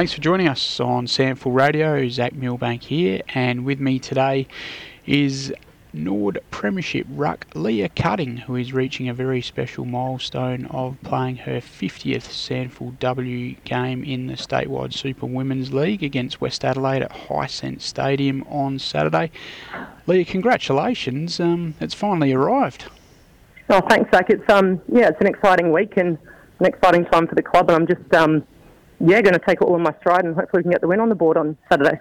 Thanks for joining us on SANFL Radio. Zach Milbank here, and with me today is Norwood Premiership ruck Leah Cutting, who is reaching a very special milestone of playing her 50th SANFL W game in the statewide Super Women's League against West Adelaide at High Hisense Stadium on Saturday. Leah, congratulations! Um, it's finally arrived. Oh, thanks, Zach. It's um, yeah, it's an exciting week and an exciting time for the club, and I'm just um, yeah, going to take it all in my stride and hopefully we can get the win on the board on Saturday.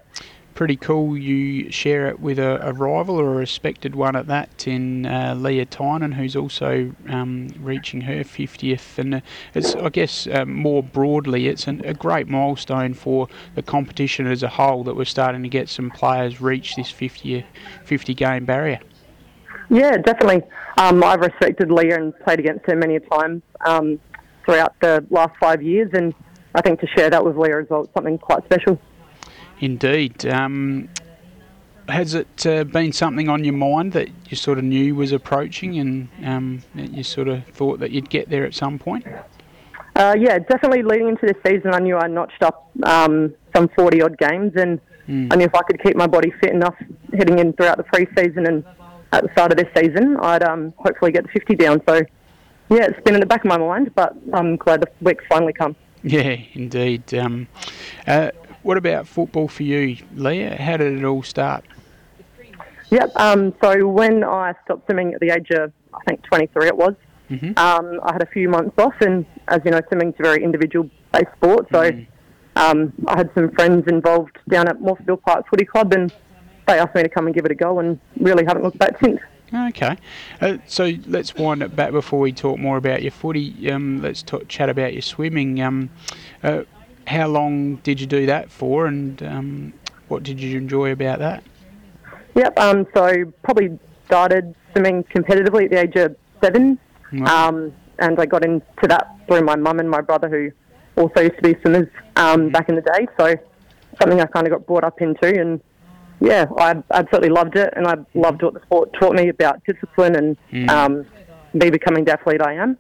Pretty cool. You share it with a, a rival or a respected one at that in uh, Leah Tynan, who's also um, reaching her 50th. And uh, it's, I guess, um, more broadly, it's an, a great milestone for the competition as a whole that we're starting to get some players reach this 50, 50 game barrier. Yeah, definitely. Um, I've respected Leah and played against her many times um, throughout the last five years, and I think to share that with Leah as well is something quite special. Indeed. Um, has it uh, been something on your mind that you sort of knew was approaching and um, you sort of thought that you'd get there at some point? Uh, yeah, definitely leading into this season, I knew I notched up um, some 40 odd games, and mm. I knew if I could keep my body fit enough heading in throughout the pre season and at the start of this season, I'd um, hopefully get the 50 down. So, yeah, it's been in the back of my mind, but I'm glad the week's finally come. Yeah, indeed. Um, uh, what about football for you, Leah? How did it all start? Yep. Um, so when I stopped swimming at the age of, I think 23 it was, mm-hmm. um, I had a few months off, and as you know, swimming's a very individual-based sport. So mm. um, I had some friends involved down at Morphettville Park Footy Club, and they asked me to come and give it a go, and really haven't looked back since. Okay, uh, so let's wind it back before we talk more about your footy. Um, let's talk, chat about your swimming. Um, uh, how long did you do that for, and um, what did you enjoy about that? Yep, um, so probably started swimming competitively at the age of seven, um, and I got into that through my mum and my brother, who also used to be swimmers um, mm-hmm. back in the day. So something I kind of got brought up into, and yeah, I absolutely loved it, and I loved what the sport taught me about discipline and mm. um, me becoming the athlete I am.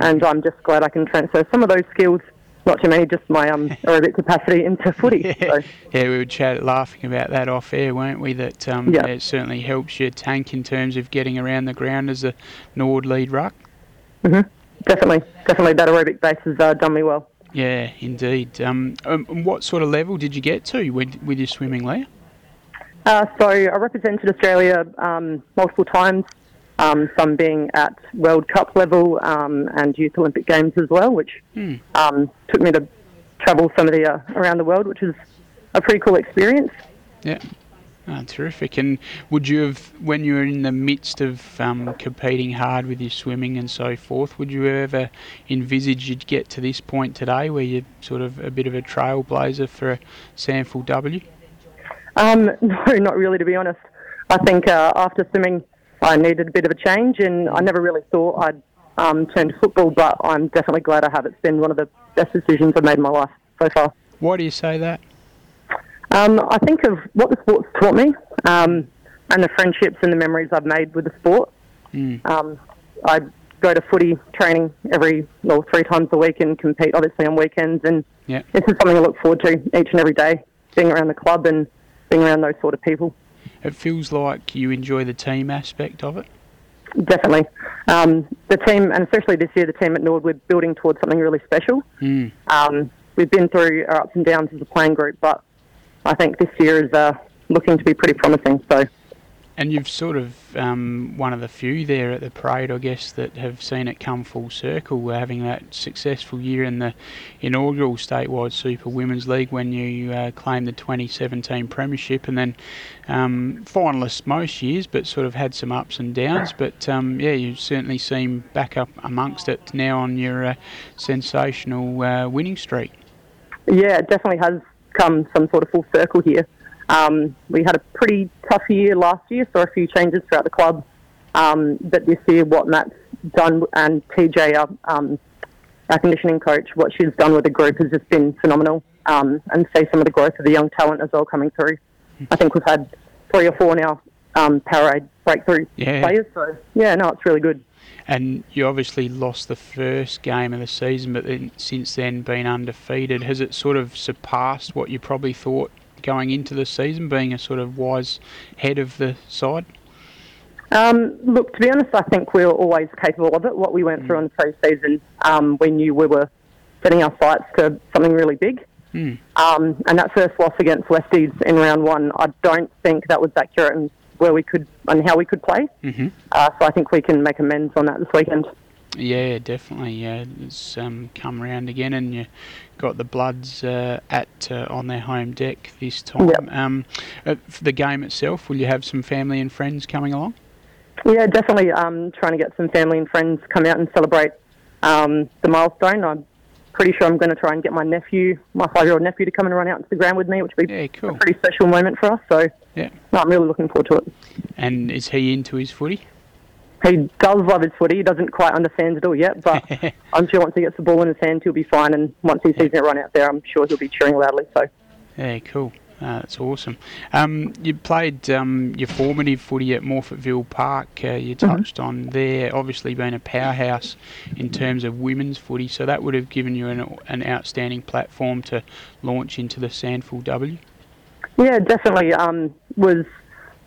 And I'm just glad I can transfer some of those skills, not too many, just my um, aerobic capacity into footy. yeah. So. yeah, we were chat laughing about that off air, weren't we? That um, yeah. it certainly helps your tank in terms of getting around the ground as a Norwood lead ruck. Mm-hmm. Definitely, definitely. That aerobic base has uh, done me well. Yeah, indeed. Um, um, what sort of level did you get to with, with your swimming, Leah? Uh, so I represented Australia um, multiple times, um, some being at World Cup level um, and Youth Olympic Games as well, which. Um, took me to travel some of the uh, around the world, which is a pretty cool experience. Yeah. Oh, terrific. And would you have, when you were in the midst of um, competing hard with your swimming and so forth, would you ever envisage you'd get to this point today where you're sort of a bit of a trailblazer for a SANFL W? Um, no, not really, to be honest. I think uh, after swimming, I needed a bit of a change, and I never really thought I'd um, turn to football, but I'm definitely glad I have. It's been one of the best decisions I've made in my life so far. Why do you say that? Um, I think of what the sport's taught me um, and the friendships and the memories I've made with the sport. Mm. Um, I go to footy training every, well, three times a week and compete obviously on weekends, and yeah. this is something I look forward to each and every day, being around the club and being around those sort of people. It feels like you enjoy the team aspect of it. Definitely. Um, the team, and especially this year, the team at Norwood, we're building towards something really special. Mm. Um, we've been through our ups and downs as a playing group, but I think this year is uh, looking to be pretty promising. So and you've sort of um, one of the few there at the parade, I guess, that have seen it come full circle, having that successful year in the inaugural statewide Super Women's League when you uh, claimed the 2017 Premiership, and then um, finalists most years, but sort of had some ups and downs. But um, yeah, you certainly seem back up amongst it now on your uh, sensational uh, winning streak. Yeah, it definitely has come some sort of full circle here. Um, we had a pretty tough year last year, so a few changes throughout the club. Um, but this year, what Matt's done and TJ, our, um, our conditioning coach, what she's done with the group has just been phenomenal. Um, and see some of the growth of the young talent as well coming through. I think we've had three or four now um, Powerade breakthrough Yeah. players. So yeah, no, it's really good. And you obviously lost the first game of the season, but then since then been undefeated. Has it sort of surpassed what you probably thought going into the season, being a sort of wise head of the side? Um, look, to be honest, I think we were always capable of it. What we went through in the pre-season, um, we knew we were setting our sights to something really big. Mm. Um, and that first loss against Westies in round one, I don't think that was accurate in where we could and how we could play. hmm Uh, so I think we can make amends on that this weekend. Yeah, definitely. Yeah, it's um, come round again, and you got the Bloods uh, at uh, on their home deck this time. Yep. Um, uh, for the game itself, will you have some family and friends coming along? Yeah, definitely um, trying to get some family and friends come out and celebrate um, the milestone. I'm pretty sure I'm going to try and get my nephew, my five-year-old nephew, to come and run out into the ground with me, which would be Yeah, cool. a pretty special moment for us. So Yeah. no, I'm really looking forward to it. And is he into his footy? He does love his footy. He doesn't quite understand it all yet, but I'm sure once he gets the ball in his hand, he'll be fine. And once he sees run out there, I'm sure he'll be cheering loudly. So Yeah, cool. Uh, that's awesome. Um, you played um, your formative footy at Morphettville Park. Uh, you touched on there, obviously being a powerhouse in terms of women's footy, so that would have given you an, an outstanding platform to launch into the SANFL W. Yeah, definitely. Um, was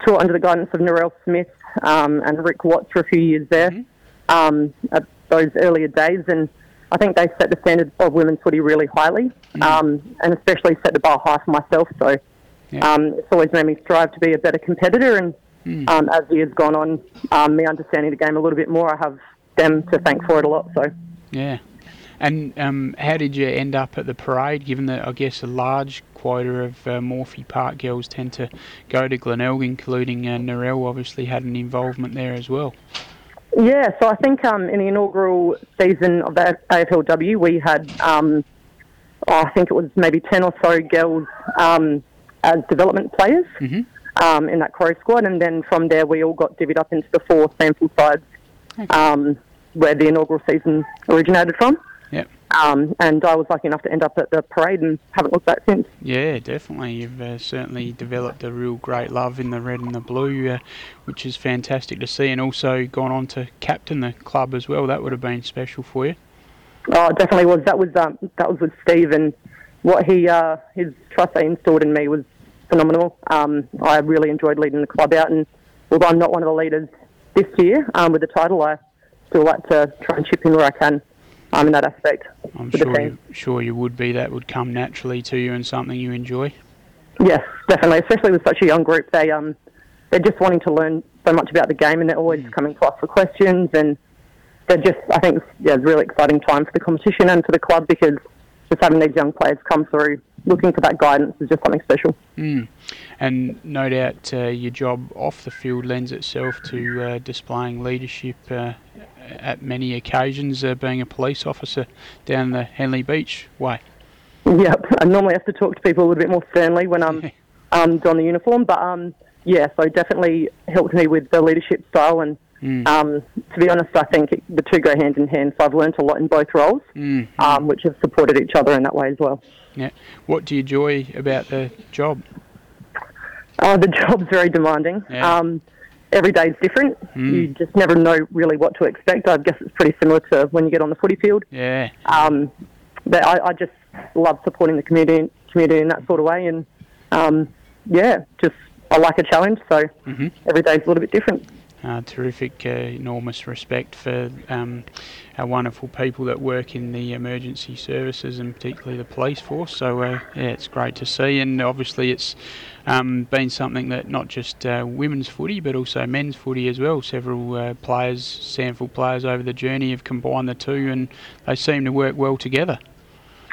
taught under the guidance of Narelle Smith um, and Rick Watts for a few years there um, at those earlier days, and I think they set the standard of women's footy really highly, um, and especially set the bar high for myself. So Yeah. um, it's always made me strive to be a better competitor, and um, as the years gone on, um, me understanding the game a little bit more, I have them to thank for it a lot. So. Yeah. And um, how did you end up at the parade, given that I guess a large quota of uh, Morphy Park girls tend to go to Glenelg, including uh, Narelle obviously had an involvement there as well. Yeah, so I think um, in the inaugural season of the AFLW, we had, um, oh, I think it was maybe 10 or so girls um, as development players Mhm. um, in that Crow squad, and then from there we all got divvied up into the four SANFL sides um, where the inaugural season originated from. Um, and I was lucky enough to end up at the parade and haven't looked back since. Yeah, definitely. You've uh, certainly developed a real great love in the red and the blue, uh, which is fantastic to see, and also gone on to captain the club as well. That would have been special for you. Oh, it definitely was. That was um, that was with Steve, and what he uh, his trust they installed in me was phenomenal. Um, I really enjoyed leading the club out, and although I'm not one of the leaders this year um, with the title, I still like to try and chip in where I can um, in that aspect I'm sure you, sure you would be. That would come naturally to you and something you enjoy. Yes, definitely. Especially with such a young group, they um, they're just wanting to learn so much about the game, and they're always coming to us for questions. And they're just, I think, yeah, it's a really exciting time for the competition and for the club because just having these young players come through, looking for that guidance, is just something special. Mm. And no doubt uh, your job off the field lends itself to uh, displaying leadership uh, at many occasions, uh, being a police officer down the Henley Beach way. Yep, I normally have to talk to people a little bit more sternly when I'm um, don the uniform, but um, yeah, so definitely helped me with the leadership style. And Mm. um, to be honest, I think the two go hand in hand. So I've learnt a lot in both roles, Mm. um, which have supported each other in that way as well. Yeah. What do you enjoy about the job? Uh, the job's very demanding. Yeah. Um, every day's different. Mm. You just never know really what to expect. I guess it's pretty similar to when you get on the footy field. Yeah. Um, but I, I just love supporting the community, community in that sort of way. And um, yeah, just I like a challenge. So Mhm. every day's a little bit different. Uh, terrific, uh, enormous respect for um, our wonderful people that work in the emergency services and particularly the police force. So, uh, yeah, it's great to see, and obviously, it's um, been something that not just uh, women's footy but also men's footy as well. Several uh, players, SANFL players over the journey, have combined the two, and they seem to work well together.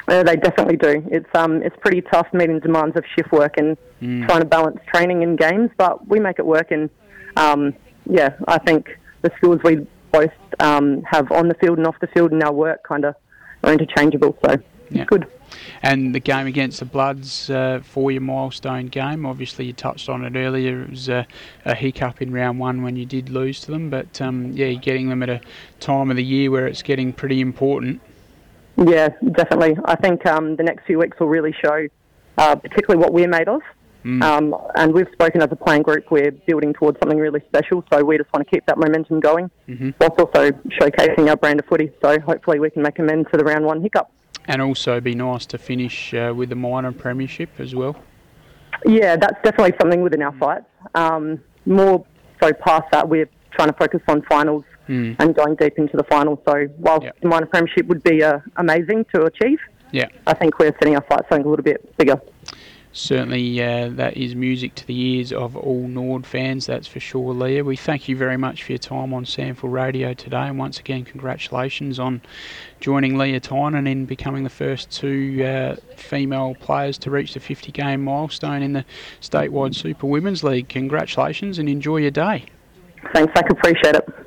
They definitely do. It's um, it's pretty tough meeting demands of shift work and Mm. trying to balance training and games, but we make it work. And um, yeah, I think the skills we both um, have on the field and off the field in our work kind of are interchangeable. So Yeah. good. And the game against the Bloods, uh, for your milestone game, obviously you touched on it earlier. It was a, a hiccup in round one when you did lose to them, but um, yeah, you're getting them at a time of the year where it's getting pretty important. Yeah, definitely. I think um, the next few weeks will really show, uh, particularly what we're made of. Mm. Um, and we've spoken as a playing group, we're building towards something really special, so we just want to keep that momentum going, mm-hmm. whilst also showcasing our brand of footy. So hopefully we can make amends for the round one hiccup. And also be nice to finish uh, with the minor premiership as well. Yeah, that's definitely something within our fights. Um, more so past that, we're trying to focus on finals mm. and going deep into the finals. So whilst yep. the minor premiership would be uh, amazing to achieve, yeah, I think we're setting our sights something a little bit bigger certainly uh, that is music to the ears of all Norwood fans, that's for sure, Leah. We thank you very much for your time on SANFL Radio today, and once again, congratulations on joining Leah Tynan in becoming the first two uh, female players to reach the 50 game milestone in the statewide Super Women's League. Congratulations and enjoy your day. Thanks, I appreciate it.